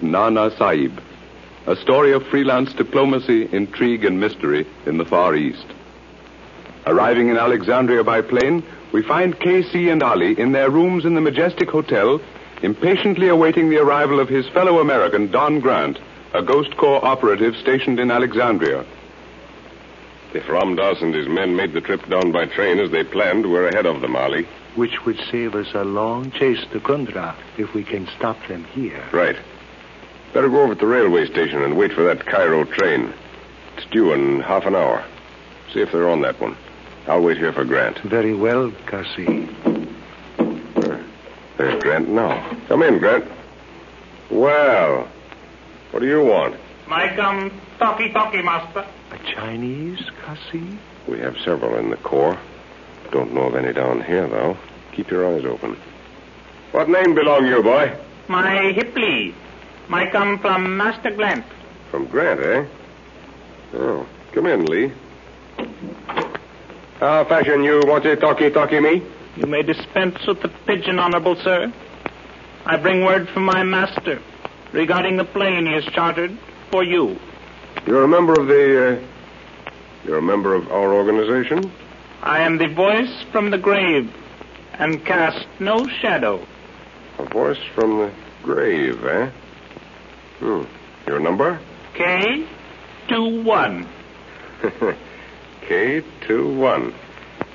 of Nana Sahib, a story of freelance diplomacy, intrigue, and mystery in the Far East. Arriving in Alexandria by plane, we find Casey and Ali in their rooms in the Majestic Hotel, impatiently awaiting the arrival of his fellow American, Don Grant, a Ghost Corps operative stationed in Alexandria. If Ramdas and his men made the trip down by train as they planned, we're ahead of them, Ali. Which would save us a long chase to Kundra if we can stop them here. Right. Better go over to the railway station and wait for that Cairo train. It's due in half an hour. See if they're on that one. I'll wait here for Grant. Very well, Cassie. There's Grant now. Come in, Grant. Well, what do you want? My um, talkie talkie, master. A Chinese, Cassie? We have several in the Corps. Don't know of any down here, though. Keep your eyes open. What name belong you, boy? My Hipley. My come from Master Grant. From Grant, eh? Oh, come in, Lee. How fashion you want to talkie talkie me? You may dispense with the pigeon, honorable sir. I bring word from my master regarding the plane he has chartered for you. You're a member of the, uh, you're a member of our organization? I am the voice from the grave and cast no shadow. A voice from the grave, eh? Hmm. Your number? K two one. K21.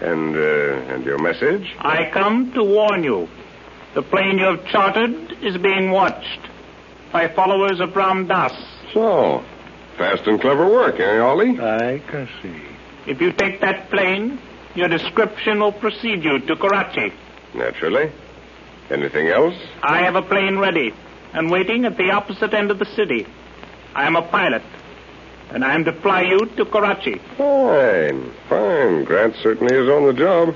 And, uh, and your message? I come to warn you. The plane you have chartered is being watched by followers of Ram Das. So, fast and clever work, eh, Ollie? I can see. If you take that plane, your description will precede you to Karachi. Naturally. Anything else? I have a plane ready and waiting at the opposite end of the city. I am a pilot, and I am to fly you to Karachi. Fine, fine. Grant certainly is on the job.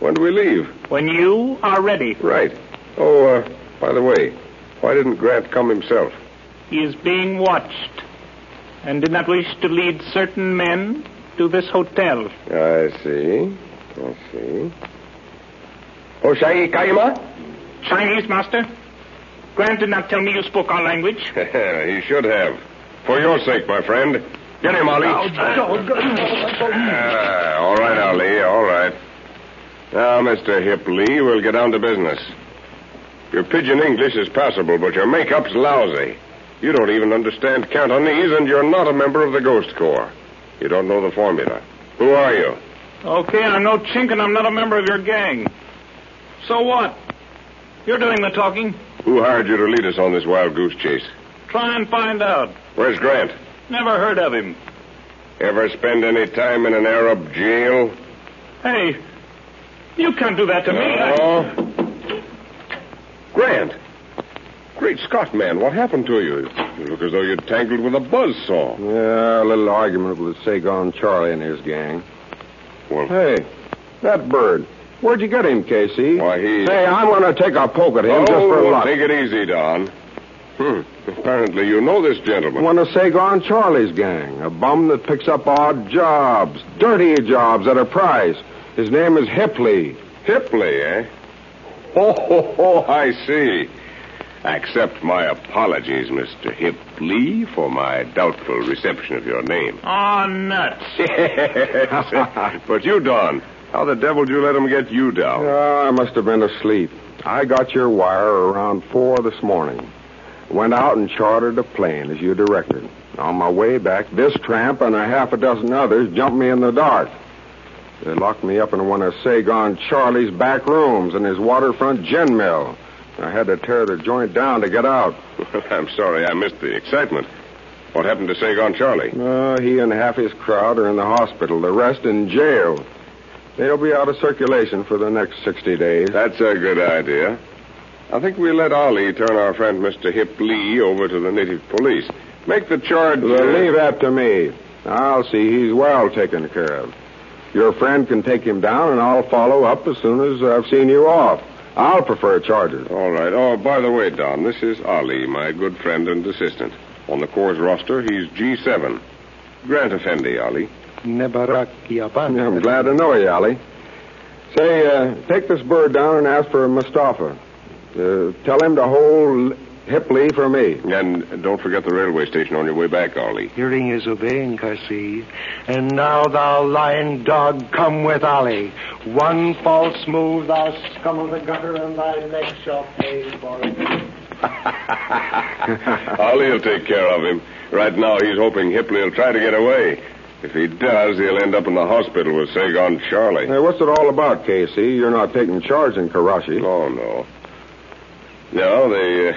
When do we leave? When you are ready, Right. Oh, uh, by the way, why didn't Grant come himself? he is being watched and did not wish to lead certain men to this hotel. I see. I see. Oshai Kaima? Chinese, master? Grant did not tell me you spoke our language. he should have. For your sake, my friend. Get him, Ali. Ah, all right, Ali, all right. Now, Mr. Hipley, we'll get down to business. Your pigeon English is passable, but your makeup's lousy. You don't even understand Cantonese, and you're not a member of the Ghost Corps. You don't know the formula. Who are you? Okay, I'm no chink and I'm not a member of your gang. So what? You're doing the talking. Who hired you to lead us on this wild goose chase? Try and find out. Where's Grant? Never heard of him. Ever spend any time in an Arab jail? Hey, you can't do that to me. I- Oh. Grant. Great Scott, man. What happened to you? You look as though you'd tangled with a buzzsaw. Yeah, a little argument with Saigon Charlie and his gang. Well, Hey, that bird. Where'd you get him, Casey? Why, he- Say, I'm going to take a poke at him oh, just for a luck. take it easy, Don. Hmm. Apparently you know this gentleman. One of Saigon Charlie's gang. A bum that picks up odd jobs, dirty jobs at a price. His name is Hipley. Hipley, eh? Oh, ho, ho, I see. Accept my apologies, Mr. Hip Lee, for my doubtful reception of your name. Oh, nuts. but you, Don, how the devil did you let him get you down? Oh, I must have been asleep. I got your wire around four this morning. Went out and chartered a plane as you directed. On my way back, this tramp and a half a dozen others jumped me in the dark. They locked me up in one of Saigon Charlie's back rooms in his waterfront gin mill. I had to tear the joint down to get out. I'm sorry I missed the excitement. What happened to Saigon Charlie? Uh, he and half his crowd are in the hospital. The rest in jail. They'll be out of circulation for the next 60 days. That's a good idea. I think we'll let Ollie turn our friend Mr. Hip Lee over to the native police. Make the charge. Well, uh, leave that to me. I'll see he's well taken care of. Your friend can take him down, and I'll follow up as soon as I've seen you off. I'll prefer charges. All right. Oh, by the way, Don, this is Ali, my good friend and assistant. On the Corps roster, he's G7. Grant Effendi, Ali. Nebarakiaban. I'm glad to know you, Ali. Say, uh, take this bird down and ask for Mustafa. Uh, tell him to hold Hipley for me. And don't forget the railway station on your way back, Ali. Hearing is obeying, Kasi. And now, thou lying dog, come with Ali. One false move, thou scum of the gutter, and thy neck shall pay for it. Ollie'll take care of him. Right now, he's hoping Hipley will try to get away. If he does, he'll end up in the hospital with Saigon Charlie. Hey, what's it all about, Casey? You're not taking charge in Karachi. Oh, no. No, the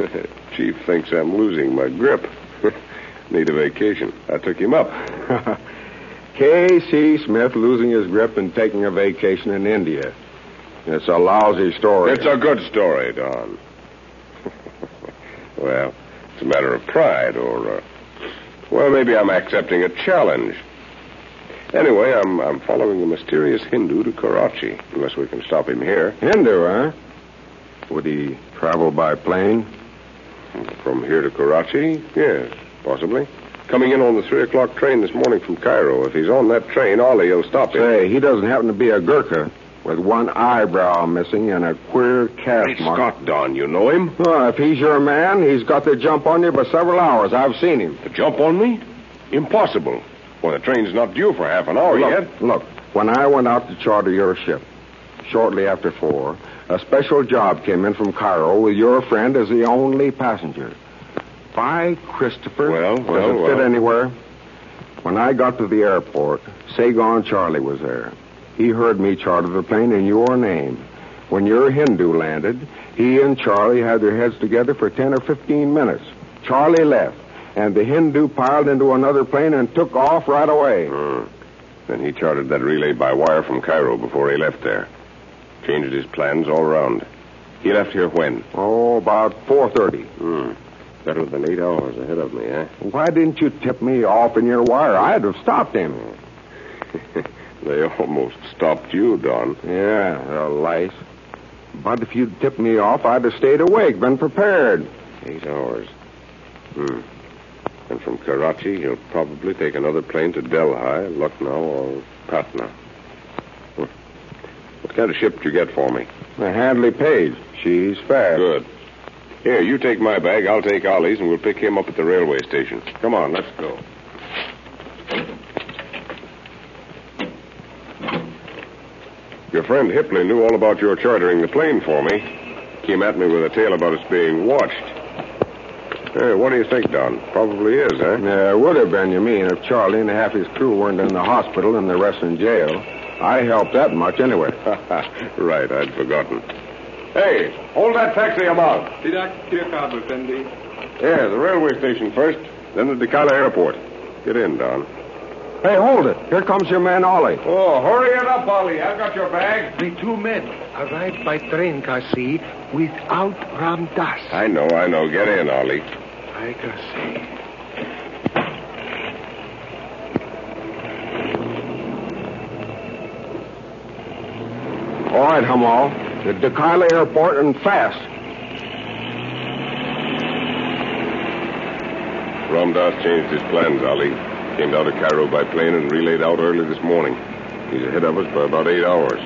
uh, chief thinks I'm losing my grip. Need a vacation. I took him up. K.C. Smith losing his grip and taking a vacation in India. It's a lousy story. It's a good story, Don. well, it's a matter of pride, or, uh, well, maybe I'm accepting a challenge. Anyway, I'm, I'm following the mysterious Hindu to Karachi, unless we can stop him here. Hindu, huh? Would he travel by plane? From here to Karachi? Yes, possibly. Coming in on the three o'clock train this morning from Cairo. If he's on that train, Ollie will stop him. Say, he doesn't happen to be a Gurkha with one eyebrow missing and a queer calf Hey, mark. Scott, Don, you know him? Well, if he's your man, he's got the jump on you for several hours. I've seen him. To jump on me? Impossible. Well, the train's not due for half an hour look, yet. look, when I went out to charter your ship, shortly after four, a special job came in from Cairo with your friend as the only passenger. By Christopher. Well, well, Does well, it fit anywhere? When I got to the airport, Saigon Charlie was there. He heard me charter the plane in your name. When your Hindu landed, he and Charlie had their heads together for 10 or 15 minutes. Charlie left, and the Hindu piled into another plane and took off right away. Hmm. Then he chartered that relay by wire from Cairo before he left there. Changed his plans all around. He left here when? Oh, about 4.30. Hmm. Better than eight hours ahead of me, eh? Why didn't you tip me off in your wire? I'd have stopped him. They almost stopped you, Don. Yeah, the lice. But if you'd tipped me off, I'd have stayed awake, been prepared. Eight hours. Hmm. And from Karachi, he'll probably take another plane to Delhi, Lucknow, or Patna. Hmm. What kind of ship did you get for me? The Handley Page. She's fast. Good. Here, you take my bag, I'll take Ollie's, and we'll pick him up at the railway station. Come on, let's go. Your friend Hipley knew all about your chartering the plane for me. Came at me with a tale about us being watched. Hey, what do you think, Don? Probably is, huh? Yeah, it would have been, you mean, if Charlie and half his crew weren't in the hospital and the rest in jail. I helped that much anyway. right, I'd forgotten. Hey, hold that taxi a mount. Yeah, the railway station first, then the Dekalb airport. Get in, Don. Hey, hold it. Here comes your man, Ollie. Oh, hurry it up, Ollie. I've got your bag. The two men arrived by train, Kasi, without Ram Ramdas. I know, I know. Get in, Ollie. I Kasi. All right, Hamal. The Dekalb airport and fast. Ramdas changed his plans, Ollie. Came down to Cairo by plane and relayed out early this morning. He's ahead of us by about eight hours.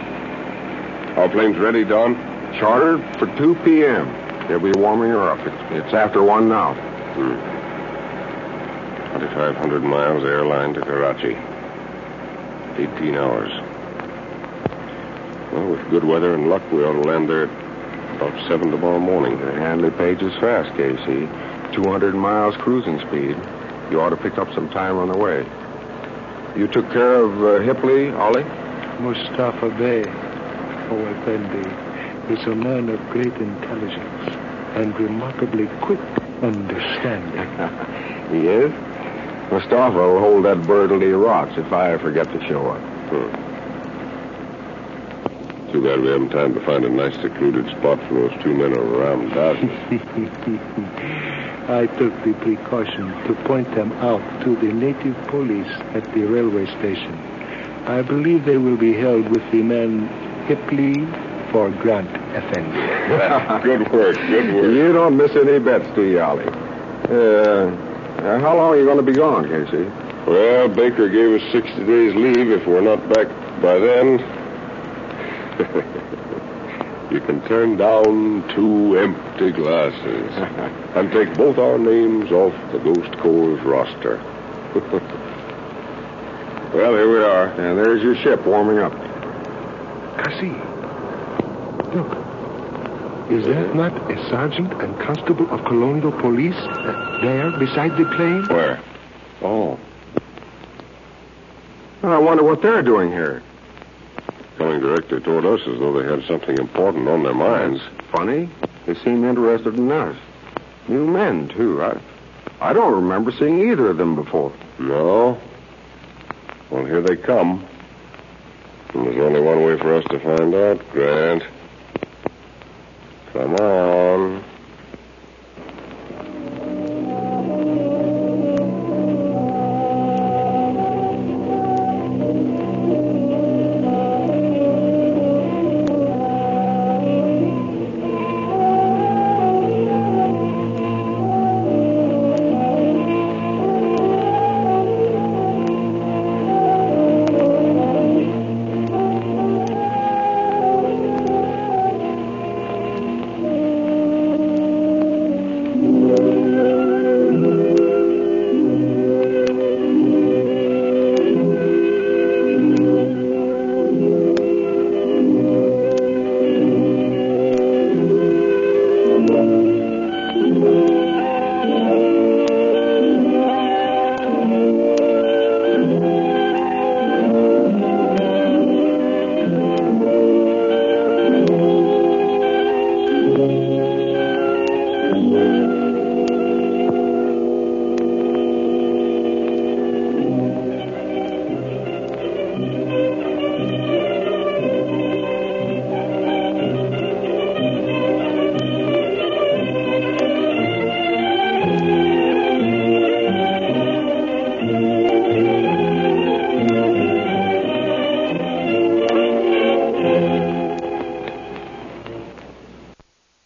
Our plane's ready, Don? Chartered for 2 p.m. They'll be warming her up. It's, after one now. Hmm. 2,500 miles airline to Karachi. 18 hours. Well, with good weather and luck, we ought to land there at about 7 tomorrow morning. The Handley Page is fast, Casey. 200 miles cruising speed. You ought to pick up some time on the way. You took care of uh, Hipley, Ollie? Mustafa Bey, oh Effendi, is a man of great intelligence and remarkably quick understanding. he is? Mustafa will hold that bird till he rots if I forget to show up. Hmm. Too bad we haven't time to find a nice secluded spot for those two men around Ramdas. I took the precaution to point them out to the native police at the railway station. I believe they will be held with the man Hipley for Grant Effendi. good work, good work. You don't miss any bets, do you, Ollie? Uh, uh, how long are you going to be gone, Casey? Well, Baker gave us 60 days leave. If we're not back by then, you can turn down two empty glasses and take both our names off the Ghost Corps' roster. well, here we are. And there's your ship warming up. Cassie, look. Is that not a sergeant and constable of colonial police uh, there beside the plane? Where? Oh. Well, I wonder what they're doing here. Coming directly toward us as though they had something important on their minds. Funny. They seem interested in us. New men, too. I, I don't remember seeing either of them before. No. Well, here they come. And there's only one way for us to find out, Grant. Come on.